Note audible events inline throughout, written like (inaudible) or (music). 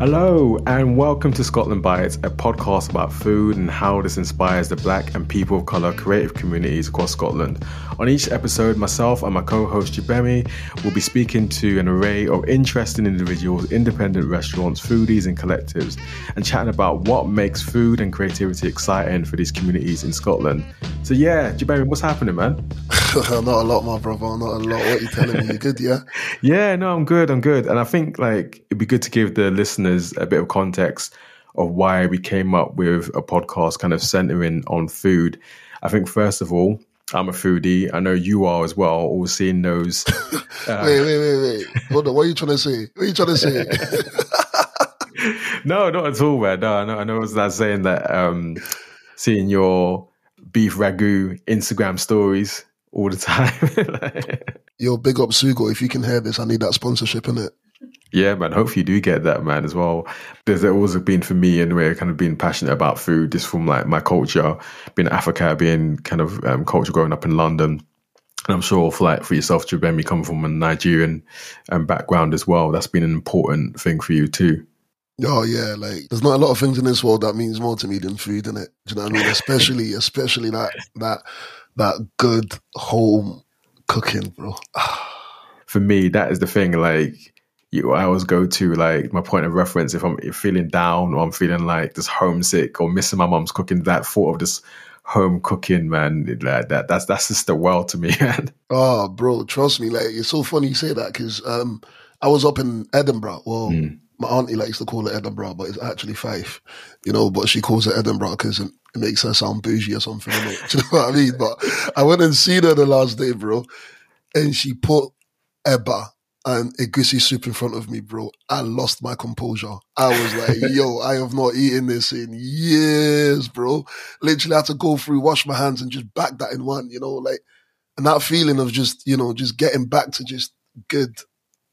Hello, and welcome to Scotland Bites, a podcast about food and how this inspires the black and people of colour creative communities across Scotland. On each episode, myself and my co host Jubemi will be speaking to an array of interesting individuals, independent restaurants, foodies, and collectives, and chatting about what makes food and creativity exciting for these communities in Scotland. So, yeah, Jubemi, what's happening, man? (laughs) not a lot, my brother. Not a lot. What are you telling me? You good, yeah? (laughs) yeah, no, I'm good. I'm good. And I think like it'd be good to give the listeners a bit of context of why we came up with a podcast kind of centering on food. I think first of all, I'm a foodie. I know you are as well. All seeing those. Uh, (laughs) wait, wait, wait, wait. Hold on. What are you trying to say? What are you trying to say? (laughs) no, not at all, man. No, I know. I know. Was that saying that? Um, seeing your beef ragu Instagram stories all the time. (laughs) Yo, big up Sugo. If you can hear this, I need that sponsorship in it. Yeah, man. Hopefully you do get that, man, as well. There's always been for me anyway, kind of being passionate about food, just from like my culture, being Afro being kind of um, culture growing up in London. And I'm sure for like for yourself, Jubemi, coming from a Nigerian um, background as well, that's been an important thing for you too. Oh yeah, like there's not a lot of things in this world that means more to me than food, in it. Do you know what I mean? Especially, (laughs) especially that that that good home cooking, bro. (sighs) for me, that is the thing. Like you, I always go to like my point of reference if I'm feeling down or I'm feeling like just homesick or missing my mom's cooking. That thought of just home cooking, man, like that that's that's just the world to me, (laughs) man. Oh, bro, trust me. Like it's so funny you say that because um, I was up in Edinburgh. Well. Mm. My auntie likes to call it Edinburgh, but it's actually Fife, you know. But she calls it Edinburgh because it makes her sound bougie or something. (laughs) Do you know what I mean? But I went and seen her the last day, bro, and she put Eba and egusi soup in front of me, bro, I lost my composure. I was like, (laughs) yo, I have not eaten this in years, bro. Literally had to go through, wash my hands and just back that in one, you know, like, and that feeling of just, you know, just getting back to just good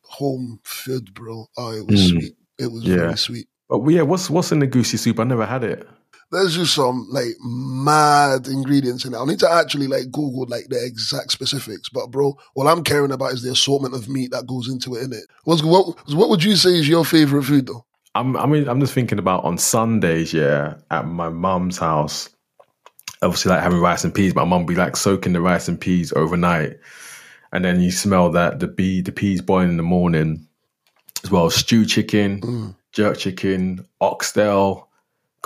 home food, bro. Oh, it was mm. sweet. It was yeah. very sweet. But yeah, what's what's in the egusi soup? I never had it there's just some like mad ingredients in it. I need to actually like Google like the exact specifics. But bro, what I'm caring about is the assortment of meat that goes into it. In it, what's what? What would you say is your favorite food though? I'm, I mean, I'm just thinking about on Sundays, yeah, at my mum's house. Obviously, like having rice and peas. My mum be like soaking the rice and peas overnight, and then you smell that the bee, the peas boiling in the morning, as well. Stew chicken, mm. jerk chicken, oxtail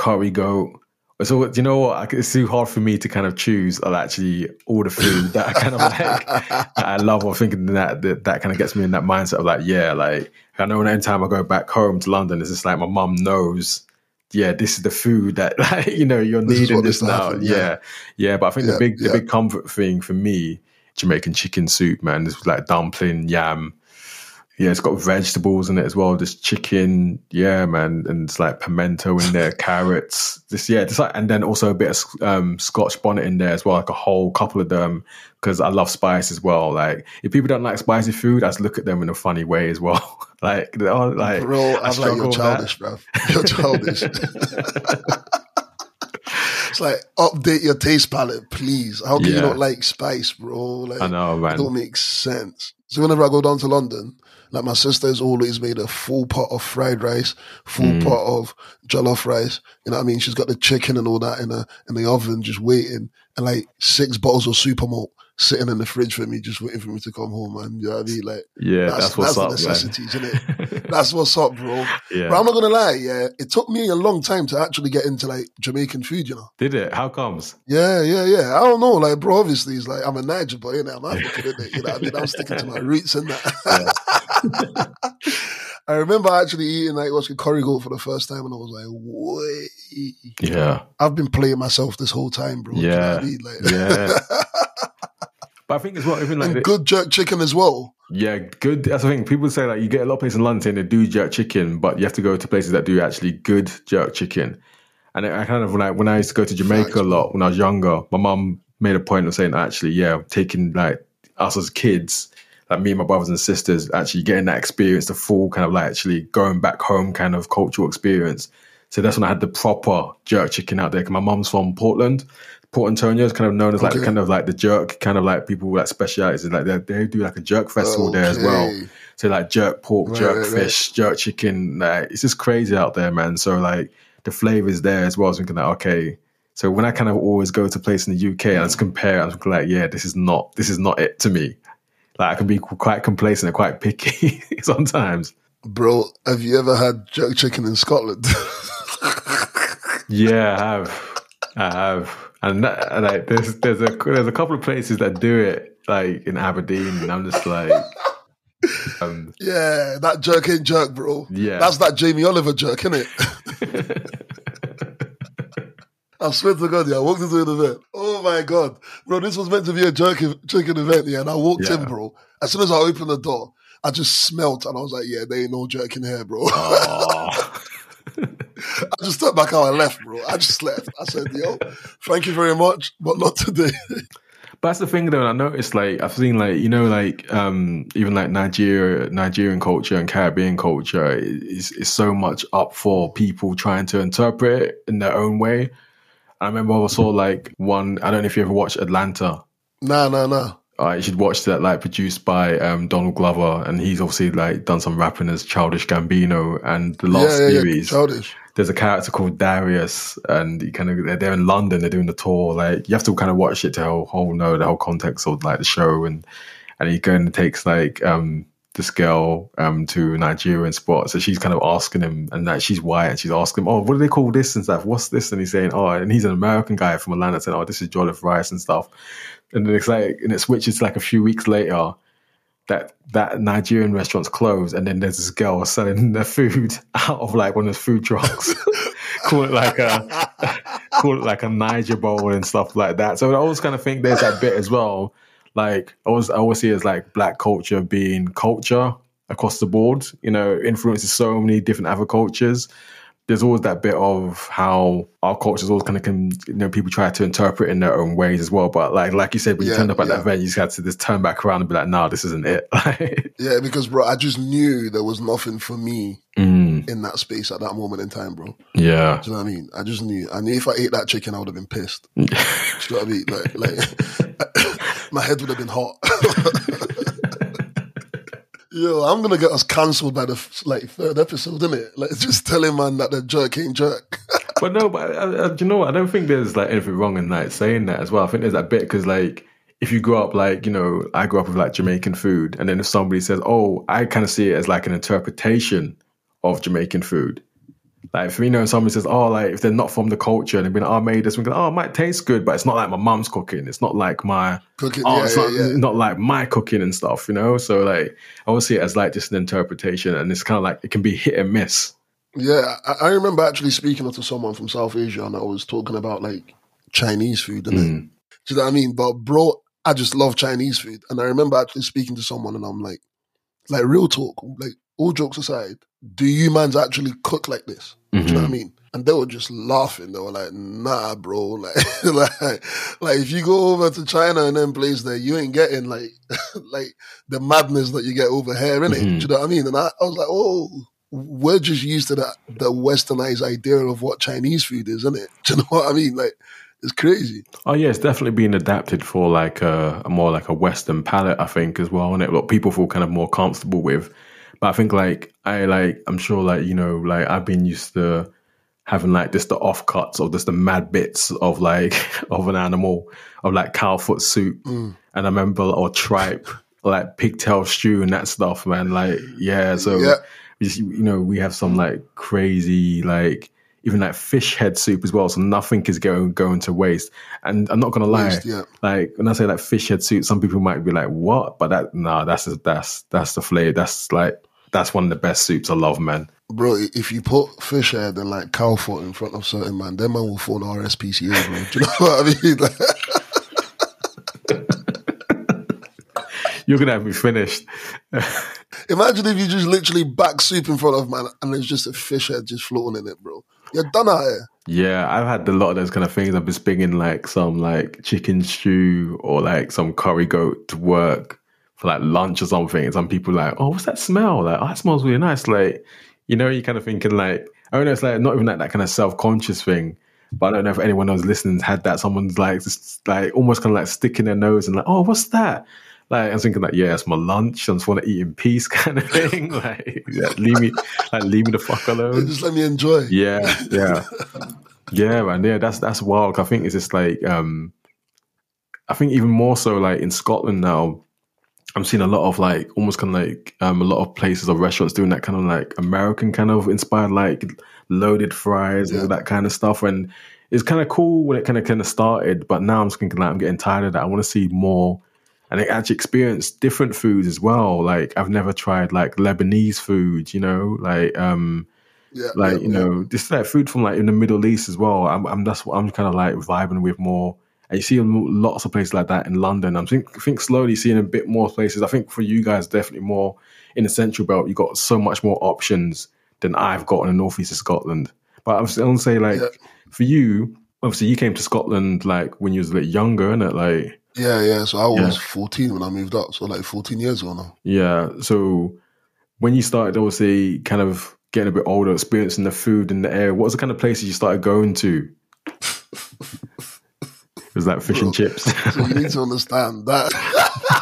curry goat. So you know what? It's too hard for me to kind of choose. Uh, I'll actually all the food that I kind of (laughs) like, I love. Or thinking that, that that kind of gets me in that mindset of like, yeah, like I know anytime I go back home to London, it's just like my mum knows. Yeah, this is the food that (laughs) like, you know you're this needing this now. yeah. yeah, yeah. But I think yeah, the big yeah. the big comfort thing for me, Jamaican chicken soup, man. This was like dumpling, yam, yeah, it's got vegetables in it as well. There's chicken, yeah, man, and it's like pimento in there, (laughs) carrots. This, yeah, just like, and then also a bit of um, Scotch bonnet in there as well, like a whole couple of them, because I love spice as well. Like, if people don't like spicy food, I just look at them in a funny way as well. (laughs) like, oh, like, bro, I'm like you're childish, bro. You're childish. (laughs) It's like update your taste palette, please. How can yeah. you not like spice, bro? Like, I know, man. It don't make sense. So whenever I go down to London, like my sister's always made a full pot of fried rice, full mm. pot of jollof rice. You know what I mean? She's got the chicken and all that in the in the oven just waiting, and like six bottles of super malt sitting in the fridge for me, just waiting for me to come home, man. You know what I mean? Like, yeah, that's, that's what's that's up, necessities, isn't it? (laughs) that's what's up, bro. Yeah. But I'm not gonna lie, yeah, it took me a long time to actually get into like Jamaican food, you know. Did it? How comes? Yeah, yeah, yeah. I don't know, like, bro. Obviously, it's like I'm a Naija boy, know. I'm African, innit? You know, what I mean, I'm sticking to my (laughs) roots and that. (laughs) I remember actually eating like what's curry goat for the first time, and I was like, "Wait, yeah." I've been playing myself this whole time, bro. Yeah, you know I mean? like, yeah. But I think as well, even like and good jerk chicken as well. Yeah, good. That's the thing. People say like you get a lot of places in London that do jerk chicken, but you have to go to places that do actually good jerk chicken. And I kind of like when I used to go to Jamaica Facts, a lot when I was younger, my mum made a point of saying actually, yeah, taking like us as kids, like me and my brothers and sisters, actually getting that experience, the full kind of like actually going back home kind of cultural experience. So that's when I had the proper jerk chicken out there. Cause my mum's from Portland, Port Antonio is kind of known as like okay. kind of like the jerk kind of like people that specialize in like they, they do like a jerk festival okay. there as well. So like jerk pork, Right, jerk right, right. fish, jerk chicken. Like it's just crazy out there, man. So like the flavor is there as well. I was thinking like, okay. So when I kind of always go to a place in the UK and I just compare, I'm like, yeah, this is not this is not it to me. Like I can be quite complacent and quite picky (laughs) sometimes. Bro, have you ever had jerk chicken in Scotland? (laughs) Yeah, I have. I have. And that, like there's there's a there's a couple of places that do it like in Aberdeen and I'm just like um yeah, that jerk ain't jerk, bro. Yeah. That's that Jamie Oliver jerk, isn't it? (laughs) I swear to God, yeah, I walked into an event. Oh my God. Bro, this was meant to be a jerk chicken event, yeah, and I walked Yeah. in, bro. As soon as I opened the door, I just smelt and I was like, yeah, there ain't no jerk in here, bro. (laughs) (laughs) I just stepped back how I left, bro. I just left. I said, yo, thank you very much, but not today. (laughs) But that's the thing though, and I noticed like I've seen like you know like um even like Nigeria Nigerian culture and Caribbean culture is is so much up for people trying to interpret it in their own way. I remember I saw like one I don't know if you ever watched Atlanta. nah, nah, nah. Uh, you should watch that, like produced by um, Donald Glover, and he's obviously like done some rapping as Childish Gambino. And the last yeah, yeah, yeah. series, Childish. there's a character called Darius, and you kind of they're, they're in London, they're doing the tour. Like you have to kind of watch it to whole, whole know the whole context of like the show, and and he going and takes like um this girl um to Nigerian spot, so she's kind of asking him, and that she's white, and she's asking him, oh, what do they call this and stuff? What's this? And he's saying, oh, and he's an American guy from Atlanta, saying, oh, this is jollof rice and stuff. And then it's like, and it switches like a few weeks later that that Nigerian restaurant's closed, and then there's this girl selling (laughs) their food out of like one of those food trucks. (laughs) call it like a (laughs) call it like a Naija bowl and stuff like that. So I always kind of think there's that bit as well. Like I always I always see it as like black culture being culture across the board. You know, influences so many different other cultures. There's always that bit of how our cultures always kind of can, you know, people try to interpret in their own ways as well. But like, like you said, when you turned up at yeah. that event, you just had to just turn back around and be like, "Nah, this isn't it." (laughs) Yeah, because, bro, I just knew there was nothing for me Mm, in that space at that moment in time, bro. yeah, Do you know what I mean? I just knew. I knew if I ate that chicken, I would have been pissed. (laughs) Do you know what I mean? Like, like my head would have been hot. (laughs) Yo, I'm gonna get us cancelled by the like third episode, isn't it? Like, just telling man that the jerk ain't jerk. (laughs) but no, but uh, uh, do you know what? I don't think there's like anything wrong in like saying that as well. I think there's that bit because like if you grow up like you know, I grew up with like Jamaican food, and then if somebody says, "Oh," I kind of see it as like an interpretation of Jamaican food. Like for me, you know, somebody says, "Oh, like if they're not from the culture," and they've been, "Oh, I made this," go, "Oh, it might taste good, but it's not like my mum's cooking. It's not like my Cooking, oh, yeah, it's yeah, not, yeah. not like my cooking and stuff, you know. So like, I would see it as like just an interpretation, and it's kind of like it can be hit and miss. Yeah, I, I remember actually speaking to someone from South Asia, and I was talking about like Chinese food, and Mm. do you know what I mean? But bro, I just love Chinese food, and I remember actually speaking to someone, and I'm like, like real talk, like all jokes aside, do you mans actually cook like this? Do you know what I Mhm. mean? And they were just laughing. They were like, "Nah, bro. (laughs) Like, like, like if you go over to China and then place there, you ain't getting like, (laughs) like the madness that you get over here, innit? Mhm. Do you know what I mean?" And I, I was like, "Oh, we're just used to that the westernized idea of what Chinese food is, isn't it? (laughs) Do you know what I mean? Like, it's crazy. Oh yeah, it's definitely been adapted for like a, a more like a Western palate, I think, as well, and it what people feel kind of more comfortable with. But I think like I like I'm sure like you know like I've been used to having like just the offcuts or just the mad bits of like (laughs) of an animal of like cow foot soup, Mm. and I remember or tripe like pigtail stew and that stuff, man. Like yeah, so Yeah. you know we have some like crazy like even like fish head soup as well. So nothing is going going to waste. And I'm not gonna lie, Waste, yeah. like when I say like fish head soup, some people might be like, "What?" But that no, that's that's that's the flavor. That's like that's one of the best soups I love, man. Bro, if you put fish head and like cow foot in front of certain man, them man will phone RSPCA, bro. (laughs) Do you know what I mean? Like, (laughs) You're gonna have me finished. imagine if you just literally back soup in front of man and there's just a fish head just floating in it, bro. You're done out here. Yeah, I've had a lot of those kind of things. I've been bringing like some like chicken stew or like some curry goat to work for like lunch or something. And some people like, oh, what's that smell? Like, oh, that smells really nice. Like, you know, you're kind of thinking like, I don't know, it's like not even like that kind of self conscious thing. But I don't know if anyone who's listening had that. Someone's like, just like almost kind of like sticking their nose and like, oh, what's that? like I was thinking like, yeah, it's my lunch. I just want to eat in peace, (laughs) kind of thing. (laughs) like, yeah, leave me, like, leave me the fuck alone. Just let me enjoy. Yeah, yeah, (laughs) yeah, man. Yeah, that's that's wild. I think it's just like, um, I think even more so like in Scotland now. I'm seeing a lot of like almost kind of like um, a lot of places or restaurants doing that kind of like American kind of inspired like loaded fries Yeah. and that kind of stuff. And it's kind of cool when it kind of kind of started, but now I'm just thinking like I'm getting tired of that. I want to see more and I actually experience different foods as well. Like I've never tried like Lebanese food, you know, like um Yeah, like yeah, you know just like food from like in the Middle East as well. I'm, I'm that's what I'm kind of like vibing with more. And you see lots of places like that in London. I'm think think slowly seeing a bit more places. I think for you guys definitely more in the Central Belt. You got so much more options than I've got in the northeast of Scotland. But I'm still say like Yeah. for you, obviously you came to Scotland like when you was a bit younger, and it like Yeah, yeah. So I was Yeah. 14 when I moved up. So like 14 years ago now. Yeah. So when you started, obviously, kind of getting a bit older, experiencing the food in the area, what was the kind of places you started going to? (laughs) it was like fish and chips. So you need to understand that.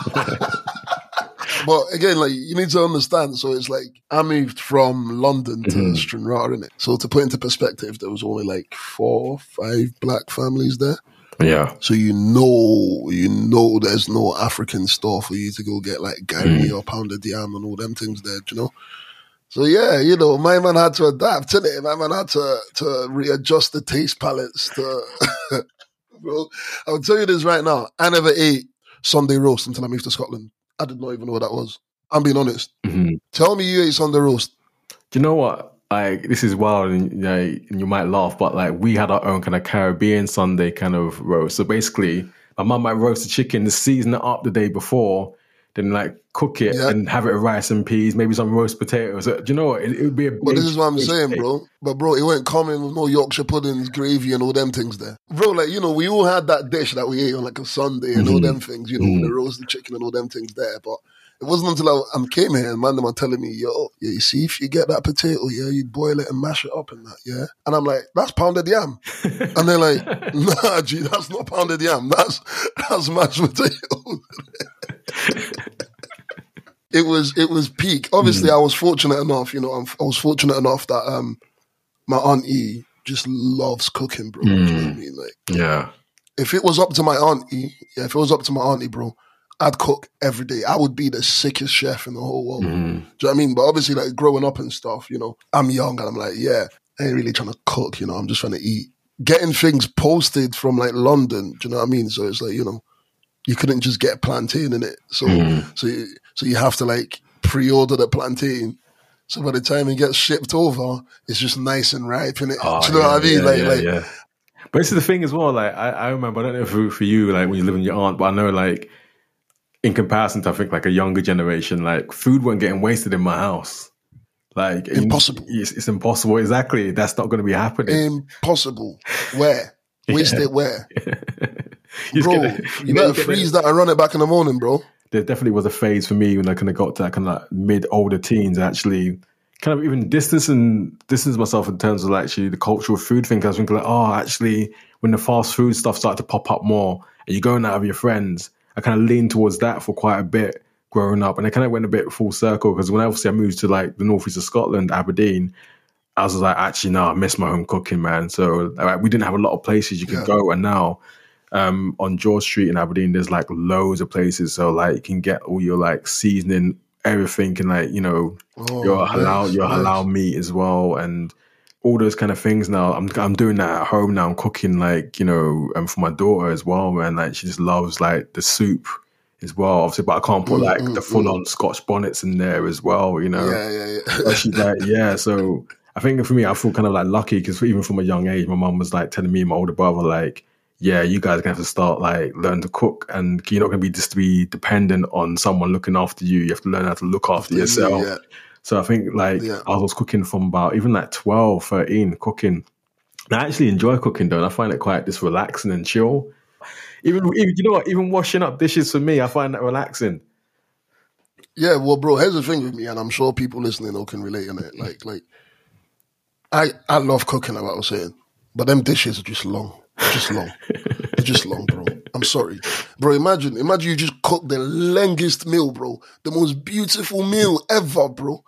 (laughs) but again, like you need to understand. So it's like I moved from London to Mhm. Stranraer, innit? So to put into perspective, there was only like four, five black families there. yeah. So you know, you know, there's no African store for you to go get like garri or pounded yam and all them things there, do you know. So yeah, you know, my man had to adapt, innit? My man had to to readjust the taste palettes. To (laughs) bro, I'll tell you this right now. I never ate Sunday roast until I moved to Scotland. I did not even know what that was. I'm being honest. hmm Tell me you ate Sunday roast. Do you know what? Like this is wild, and, you know, and you might laugh, but like we had our own kind of Caribbean Sunday kind of roast. So basically, my mum might roast the chicken, season it up the day before, then like cook it Yeah. and have it with rice and peas, maybe some roast potatoes. Do you know what? It, would be a. But this is what I'm saying, bro. But bro, it went common with no Yorkshire puddings, gravy, and all them things there. Bro, like, you know, we all had that dish that we ate on like a Sunday and all Mhm. them things, you know, Mhm. the roasted chicken and all them things there. But it wasn't until I, I came here and man, them are telling me, yo, yeah, you see, if you get that potato, yeah, you boil it and mash it up and that, yeah. And I'm like, that's pounded yam. And they're like, (laughs) nah, G, that's not pounded yam. That's that's mashed potatoes. (laughs) it was it was peak. Obviously, I was fortunate enough. You know, I'm, I was fortunate enough that um my auntie just loves cooking, bro. Do you know what I mean? Like, yeah. if it was up to my auntie, yeah, if it was up to my auntie, bro, I'd cook every day. I would be the sickest chef in the whole world. Mhm. Do you know what I mean? But obviously, like growing up and stuff, you know, I'm young and I'm like, yeah, I ain't really trying to cook, you know, I'm just trying to eat. Getting things posted from like London, do you know what I mean? So it's like, you know, you couldn't just get plantain in it. So Mhm. so you, so you have to like pre-order the plantain. So by the time it gets shipped over, it's just nice and ripe in it. Oh, do you know what I mean? yeah, like yeah, like yeah. But this is the thing as well. Like I, I remember, I don't know for, for you, like when you live with your aunt, but I know like in comparison to I think like a younger generation, like food weren't getting wasted in my house. Like you- Impossible. it's, it's impossible. Exactly. That's not going to be happening. impossible. Where? (laughs) Wasted where? (laughs) (laughs) You Bro, the- you better freeze that and run it back in the morning, bro. there definitely was a phase for me when I kind of got to that kind of like mid older teens. Actually, kind of even distance and distance myself in terms of actually the cultural food thing. I was thinking like, oh, actually, when the fast food stuff started to pop up more, and you're going out with your friends, I kind of leaned towards that for quite a bit growing up, and I kind of went a bit full circle because when obviously I moved to like the northeast of Scotland, Aberdeen. I was like, actually, no, I miss my home cooking, man. So like, we didn't have a lot of places you could Yeah. go, and now um, on George Street in Aberdeen, there's like loads of places. So like you can get all your like seasoning, everything, and like you know Oh, your halal, nice, your nice. halal meat as well, and all those kind of things. Now I'm I'm doing that at home now. I'm cooking like you know, um, for my daughter as well, man. Like she just loves like the soup as well, obviously. But I can't put Mm, like mm, the full on Scotch bonnets in there as well, you know. Yeah, yeah, yeah. she's like, yeah. So I think for me, I feel kind of like lucky because even from a young age, my mum was like telling me and my older brother, like, yeah, you guys are gonna have to start like learn to cook, and you're not gonna be just be dependent on someone looking after you. You have to learn how to look after yourself. Yeah. So I think like Yeah. I was cooking from about even like 12, 13, cooking. And I actually enjoy cooking though, and I find it quite just relaxing and chill. Even, even you know what, even washing up dishes for me, I find that relaxing. Yeah, well, bro, here's the thing with me, and I'm sure people listening all can relate on it. Like, like, I I love cooking, like I was saying, but them dishes are just long, just long, They're just long, bro. I'm sorry, bro. Imagine, imagine you just cook the longest meal, bro, the most beautiful meal ever, bro.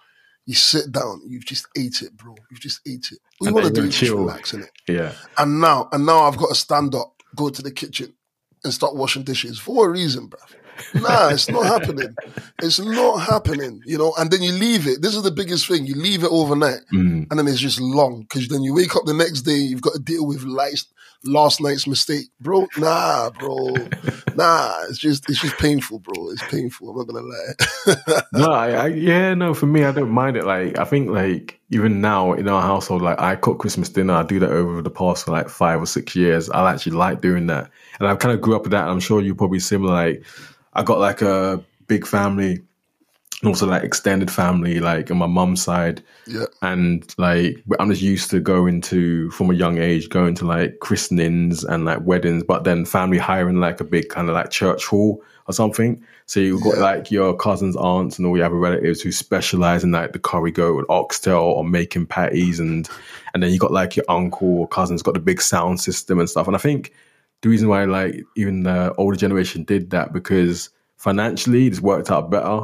You sit down, you've just ate it, bro. You've just ate it. All you want to do is just chill. relax in it. Yeah. And now, and now I've got to stand up, go to the kitchen, and start washing dishes for a reason, bruv. Nah, it's not happening. It's not happening, you know. And then you leave it. This is the biggest thing. You leave it overnight, Mm. and then it's just long because then you wake up the next day. You've got to deal with last last night's mistake, bro. Nah, bro. Nah, it's just it's just painful, bro. It's painful. I'm not gonna lie. (laughs) No, I, I, yeah, no. For me, I don't mind it. Like, I think, like, even now in our household, like, I cook Christmas dinner. I do that over the past like five or six years. I actually like doing that, and I kind of grew up with that. And I'm sure you're probably similar. Like, I got like a big family, and also like extended family, like on my mum's side, yeah, and like I'm just used to going to from a young age, going to like christenings and like weddings, but then family hiring like a big kind of like church hall or something. So you've got Yeah. like your cousins, aunts, and all your other relatives who specialize in like the curry goat and oxtail or making patties, and and then you got like your uncle or cousins got the big sound system and stuff. And I think the reason why like even the older generation did that because financially it's worked out better.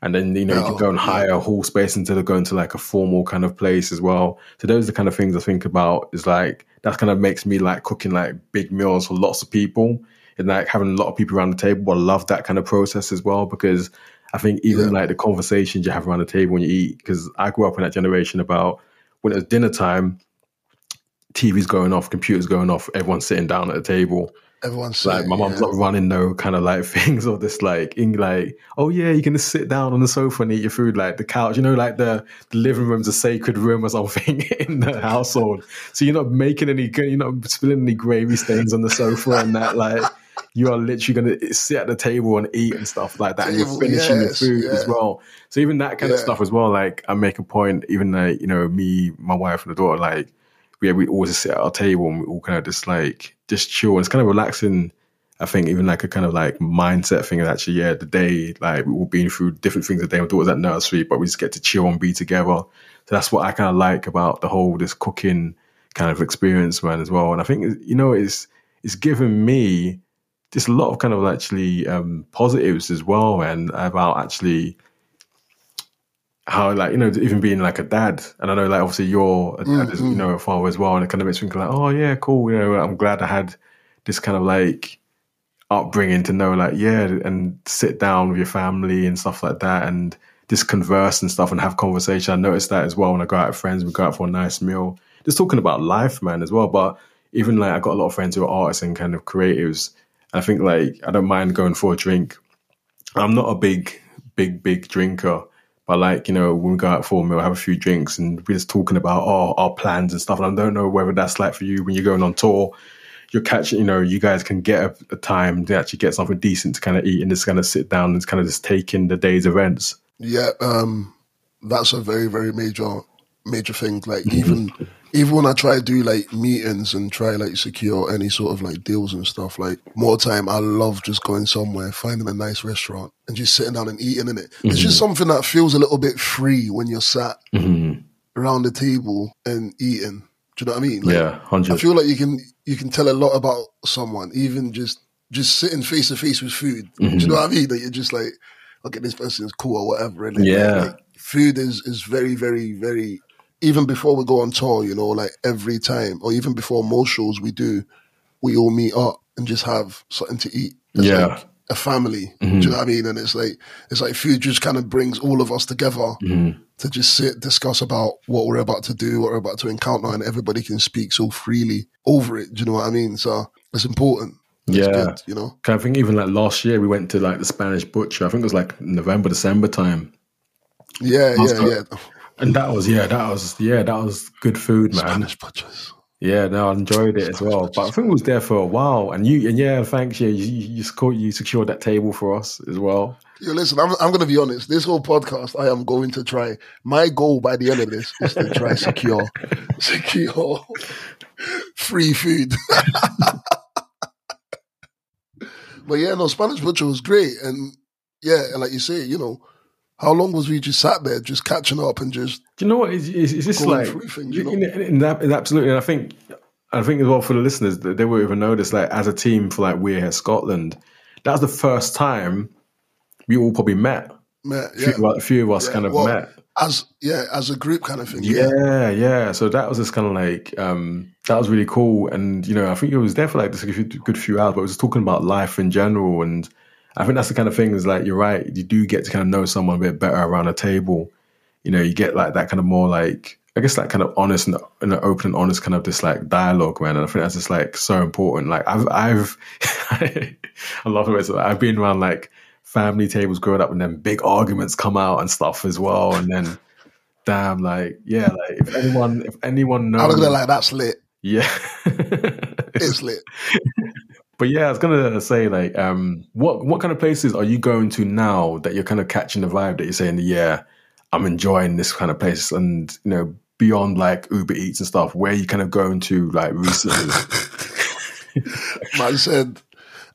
And then you know you can oh, go and hire a hall space instead of going to like a formal kind of place as well. So those are the kind of things I think about. Is like that kind of makes me like cooking like big meals for lots of people and like having a lot of people around the table. I love that kind of process as well because I think even Yeah. like the conversations you have around the table when you eat. Because I grew up in that generation about when it was dinner time, TV's going off, computers going off, everyone's sitting down at the table everyone's like saying, my mom's yeah. not running no kind of like (laughs) things or this like in like oh yeah you can just sit down on the sofa and eat your food like the couch you know like the, the living room's a sacred room or something (laughs) in the household so you're not making any you're not spilling any gravy stains on the sofa and that like you are literally going to sit at the table and eat and stuff like that and you're finishing yes, your food as well so even that kind of stuff as well like I make a point even like you know me my wife and the daughter like we we always sit at our table and we all kind of just like just chill. And it's kind of relaxing. I think even like a kind of like mindset thing. And actually, yeah, the day like we all been through different things. The day my daughter's at nursery, but we just get to chill and be together. So that's what I kind of like about the whole this cooking kind of experience, man, as well. And I think you know it's it's given me just a lot of kind of actually um, positives as well, and about actually how like you know even being like a dad and i know like obviously you're a dad as you know a father as well and it kind of makes me think like oh yeah cool you know i'm glad i had this kind of like upbringing to know like yeah and sit down with your family and stuff like that and just converse and stuff and have conversation. I noticed that as well when i go out with friends we go out for a nice meal. Just talking about life man as well but even like i got a lot of friends who are artists and kind of creatives i think like i don't mind going for a drink i'm not a big big big drinker but like, you know, when we go out for a meal, have a few drinks and we're just talking about oh, our plans and stuff. And I don't know whether that's like for you when you're going on tour, you're catching, you know, you guys can get a, a time to actually get something decent to kind of eat and just kind of sit down and kind of just take in the day's events. Yeah, um, that's a very, very major, major thing. Like (laughs) even, even when I try to do like meetings and try like secure any sort of like deals and stuff, like more time, I love just going somewhere, finding a nice restaurant and just sitting down and eating in it. It's just mm-hmm. something that feels a little bit free when you're sat mm-hmm. around the table and eating. Do you know what I mean? Like, Yeah, I feel like you can you can tell a lot about someone, even just just sitting face to face with food. Do you mm-hmm. know what I mean? That you're just like, okay, this person is cool or whatever. And Yeah. like, food is is very, very, very. Even before we go on tour, you know, like every time, or even before most shows we do, we all meet up and just have something to eat. It's Yeah. like a family. Do you mm-hmm. know what I mean? And it's like it's like food just kind of brings all of us together mm-hmm. to just sit, discuss about what we're about to do, what we're about to encounter, and everybody can speak so freely over it. Do you know what I mean? So it's important. It's Yeah. good, you know. I think even like last year we went to like the Spanish butcher. I think it was like November, December time. Yeah, yeah, yeah. And that was, yeah, that was, yeah, that was good food, man. Spanish butchers. Yeah, no, I enjoyed it as well. But I think it was there for a while, and you, and yeah, thanks. Yeah, you, you, you secured, you secured that table for us as well. Yo, listen, I'm, I'm going to be honest. This whole podcast, I am going to try. My goal by the end of this is to try (laughs) secure, secure free food. (laughs) but yeah, no, Spanish Butcher was great. And yeah, and like you say, you know, how long was we just sat there, just catching up and just, Do you know what is, it's just Going like things, you know? in, in, that, in absolutely. And I think I think as well for the listeners, they will even notice like as a team for like We're Here Scotland, that was the first time we all probably met. Met, A few, yeah. a few of us Yeah, kind of well, met. As yeah, as a group kind of thing. Yeah. Yeah, yeah. So that was just kind of like um, that was really cool, and you know, I think it was there for like this a good few hours, but it was just talking about life in general, and I think that's the kind of thing is like you're right, you do get to kind of know someone a bit better around a table. You know, you get like that kind of more like I guess that kind of honest and, and open and honest kind of this like dialogue, man. And I think that's just like so important. Like I've I've (laughs) I love it. So I've been around like family tables growing up, and then big arguments come out and stuff as well, and then. Damn, like yeah, like if anyone, if anyone knows, I look at it like that's lit. yeah. (laughs) It's lit. But yeah, I was gonna say like, um, what what kind of places are you going to now that you're kind of catching the vibe that you're saying, yeah, I'm enjoying this kind of place, and you know, beyond like Uber Eats and stuff, where you kind of going to like recently? (laughs) Man said,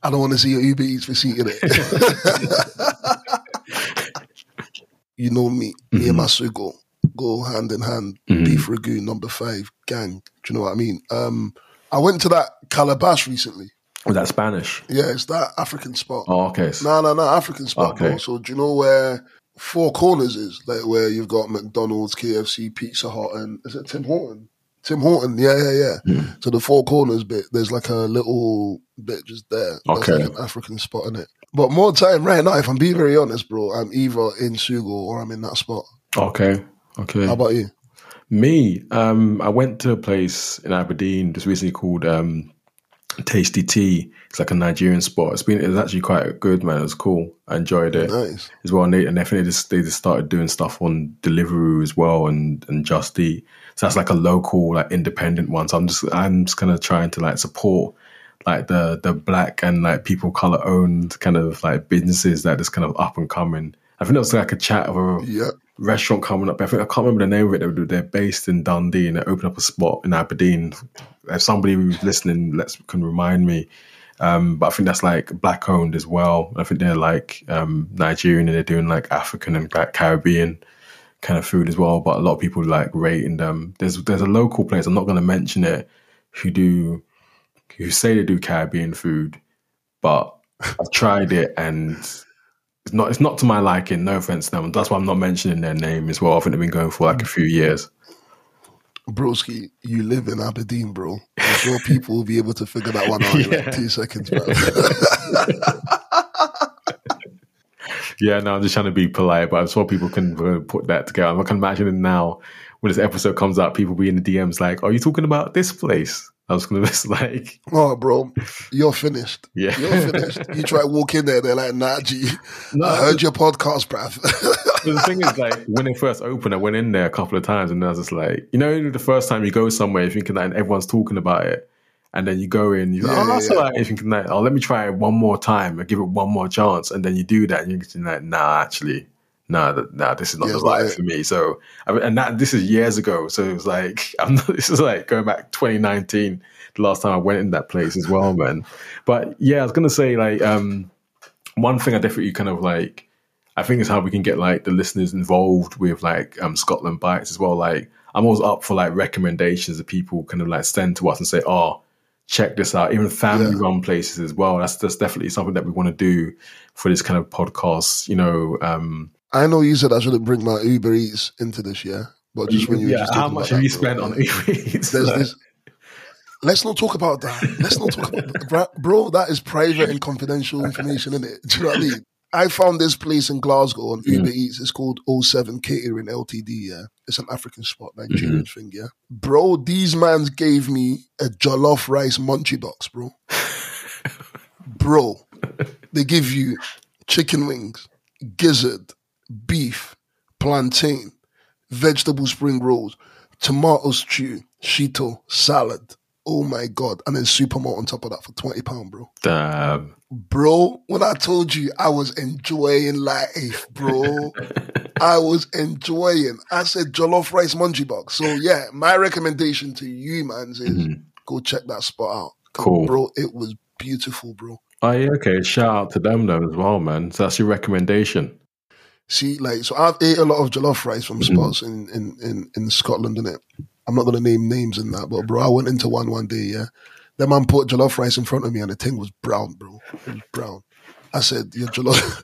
I don't want to see your Uber Eats receipt in it. (laughs) you know me, me and my sugo go hand in hand. Beef ragu number five, gang. Do you know what I mean? Um, I went to that Calabash recently. Was that Spanish? Yeah, it's that African spot. Oh, okay. No, no, no, African spot, Okay. bro. So do you know where Four Corners is? Like where you've got McDonald's, KFC, Pizza Hut, and is it Tim Horton? Tim Horton, yeah, yeah, yeah. Hmm. So the Four Corners bit, there's like a little bit just there. Okay. like an African spot in it. But more time right now, if I'm being very honest, bro, I'm either in Sugo or I'm in that spot. okay. Okay. How about you? Me, um, I went to a place in Aberdeen just recently called um, Tasty Tea. It's like a Nigerian spot. It's been it's actually quite good, man. It was cool. I enjoyed it Nice. as well. And they, and they just they just started doing stuff on Deliveroo as well and and Just Eat. So that's like a local like independent one. So I'm just I'm just kind of trying to like support like the the black and like people color owned kind of like businesses that is kind of up and coming. I think there was like a chat of a Yeah. Restaurant coming up. I think I can't remember the name of it. They're, based in Dundee and they opened up a spot in Aberdeen. If somebody who's listening let's can remind me. Um, but I think that's like black owned as well. I think they're like um, Nigerian and they're doing like African and Caribbean kind of food as well. But a lot of people like rating them. There's there's a local place I'm not going to mention it who do who say they do Caribbean food, but I've tried it and it's not it's not to my liking. No offense to them. That's why I'm not mentioning their name as well. I think they've been going for like a few years. Broski, you live in Aberdeen, bro. I'm sure (laughs) people will be able to figure that one out in like two seconds, man. (laughs) Yeah, no, I'm just trying to be polite, but I'm sure people can uh, put that together. I'm not can imagine it now when this episode comes out, people be in the DMs like, "Are you talking about this place?" I was gonna (laughs) just like, Oh, bro, you're finished. Yeah. You're finished. You try to walk in there, they're like, nah, G, No, I heard your podcast, bruv. The thing is, like, when it first opened, I went in there a couple of times, and I was just like, you know, the first time you go somewhere, you're thinking that everyone's talking about it, and then you go in, you're like, oh, that's yeah, all right. You're thinking like, oh, let me try it one more time and give it one more chance, and then you do that, and you're like, nah, actually, nah, th- nah, this is not Yeah, the life for me. So, and that this is years ago, so it was like, (laughs) I'm not, this is like going back 2019, the last time I went in that place as well, man. But yeah, I was gonna say like, um, one thing I definitely kind of like. I think is how we can get like the listeners involved with like um, Scotland Bites as well. Like I'm always up for like recommendations that people kind of like send to us and say, "Oh, check this out." Even family run places as well. That's that's definitely something that we want to do for this kind of podcast. You know, um, I know you said I shouldn't bring my Uber Eats into this year, but just when you were yeah. just How talking much about have you that, bro, spent on. (laughs) Uber Eats? There's this. Let's not talk about that. Let's not talk about that. Bro, bro, that is private and confidential information, isn't it? Do you know what I mean? I found this place in Glasgow on Uber Eats. It's called 07 Catering Ltd. Yeah. It's an African spot, Nigerian mm-hmm. thing, yeah. Bro, these mans gave me a jollof rice munchie box, bro. (laughs) bro, they give you chicken wings, gizzard, beef, plantain, vegetable spring rolls, tomato stew, shito, salad. Oh my god. And then supermalt on top of that for £20, bro. Damn. Bro, when I told you I was enjoying life, bro. (laughs) I was enjoying. I said jollof rice munchie box. So yeah, my recommendation to you, man, is mm-hmm. go check that spot out. Cool. Bro, it was beautiful, bro. Oh yeah, okay. Shout out to them though as well, man. So that's your recommendation. See, like, so I've ate a lot of jollof rice from spots in, in, in, in Scotland, innit? I'm not gonna name names in that, but bro, I went into one one day, yeah. That man put jollof rice in front of me and the thing was brown, bro. It was brown. I said, your jollof (laughs)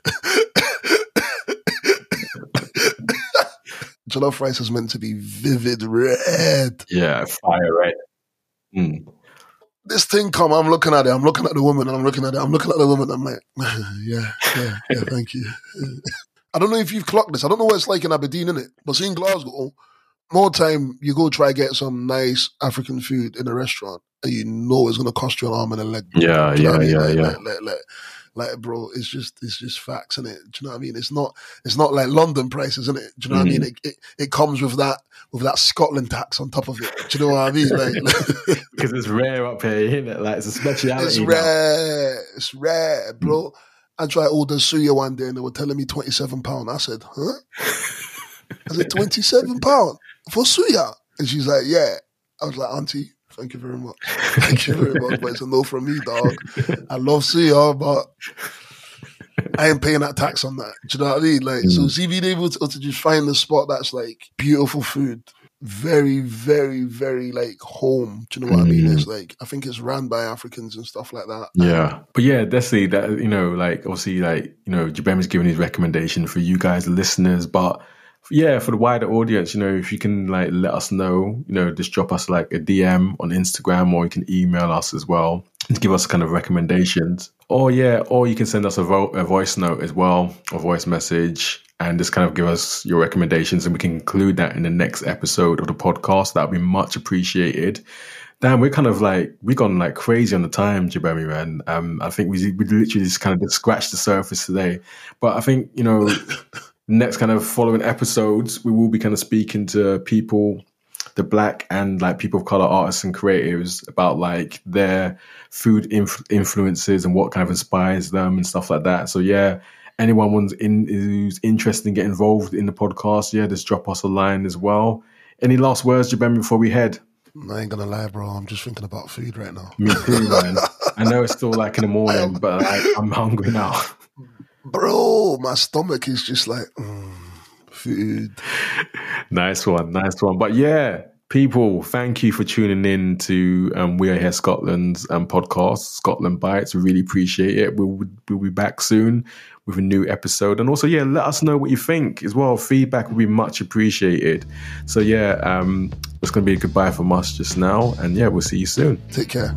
jollof rice is meant to be vivid red. Yeah, fire red. Mm. This thing come, I'm looking at it, I'm looking at the woman, and I'm looking at it, I'm looking at the woman, I'm like, (laughs) yeah, yeah, yeah, thank you. (laughs) I don't know if you've clocked this. I don't know what it's like in Aberdeen, innit? But seeing Glasgow, more time you go try get some nice African food in a restaurant and you know it's gonna cost you an arm and a leg. Yeah, yeah, yeah, like, yeah. Like, like, like, bro, it's just it's just facts, in it? Do you know what I mean? It's not it's not like London prices, isn't it? Do you know mm-hmm. what I mean? Mm-hmm. It, it, it comes with that with that Scotland tax on top of it. Do you know what I mean? Like, (laughs) (laughs) because it's rare up here, isn't it? Like it's a speciality. It's rare. Now. It's rare, bro. Mm. I tried order suya one day and they were telling me twenty seven pound. I said, huh? I said twenty seven (laughs) pound for suya, and she's like, yeah. I was like, Auntie, Thank you very much. Thank you very much. But it's a no from me, dog. I love Suya, but I ain't paying that tax on that. Do you know what I mean? Like, mm. so see being able to, to just find a spot that's like beautiful food, very, very, very like home. Do you know what mm. I mean? It's like I think it's run by Africans and stuff like that. Yeah, but yeah, definitely that you know, like obviously, like you know, Jabem is giving his recommendation for you guys, listeners, but yeah, for the wider audience, you know, if you can like let us know, you know, just drop us like a DM on Instagram or you can email us as well give us kind of recommendations. Or yeah, or you can send us a, vo- a voice note as well, a voice message, and just kind of give us your recommendations and we can include that in the next episode of the podcast. That would be much appreciated. Damn, we're kind of like we've gone like crazy on the time, Jubemi man. Um, I think we we literally just kind of just scratched the surface today. But I think you know (laughs) next kind of following episodes, we will be kind of speaking to people, the black and like people of color artists and creatives about like their food inf- influences and what kind of inspires them and stuff like that. So yeah, anyone who's in who's interested in getting involved in the podcast, yeah, just drop us a line as well. Any last words, Jabem, before we head? I ain't gonna lie, bro. I'm just thinking about food right now. Me too, (laughs) man. I know it's still like in the morning, but like, I'm hungry now bro, my stomach is just like mm, food. Nice one, nice one. But yeah, people, thank you for tuning in to um, We Are Here Scotland's um, podcast, Scotland Bites. We really appreciate it. We'll, we'll be back soon with a new episode. And also, yeah, let us know what you think as well. Feedback will be much appreciated. So, yeah, um, it's going to be a goodbye from us just now. And yeah, we'll see you soon. Take care.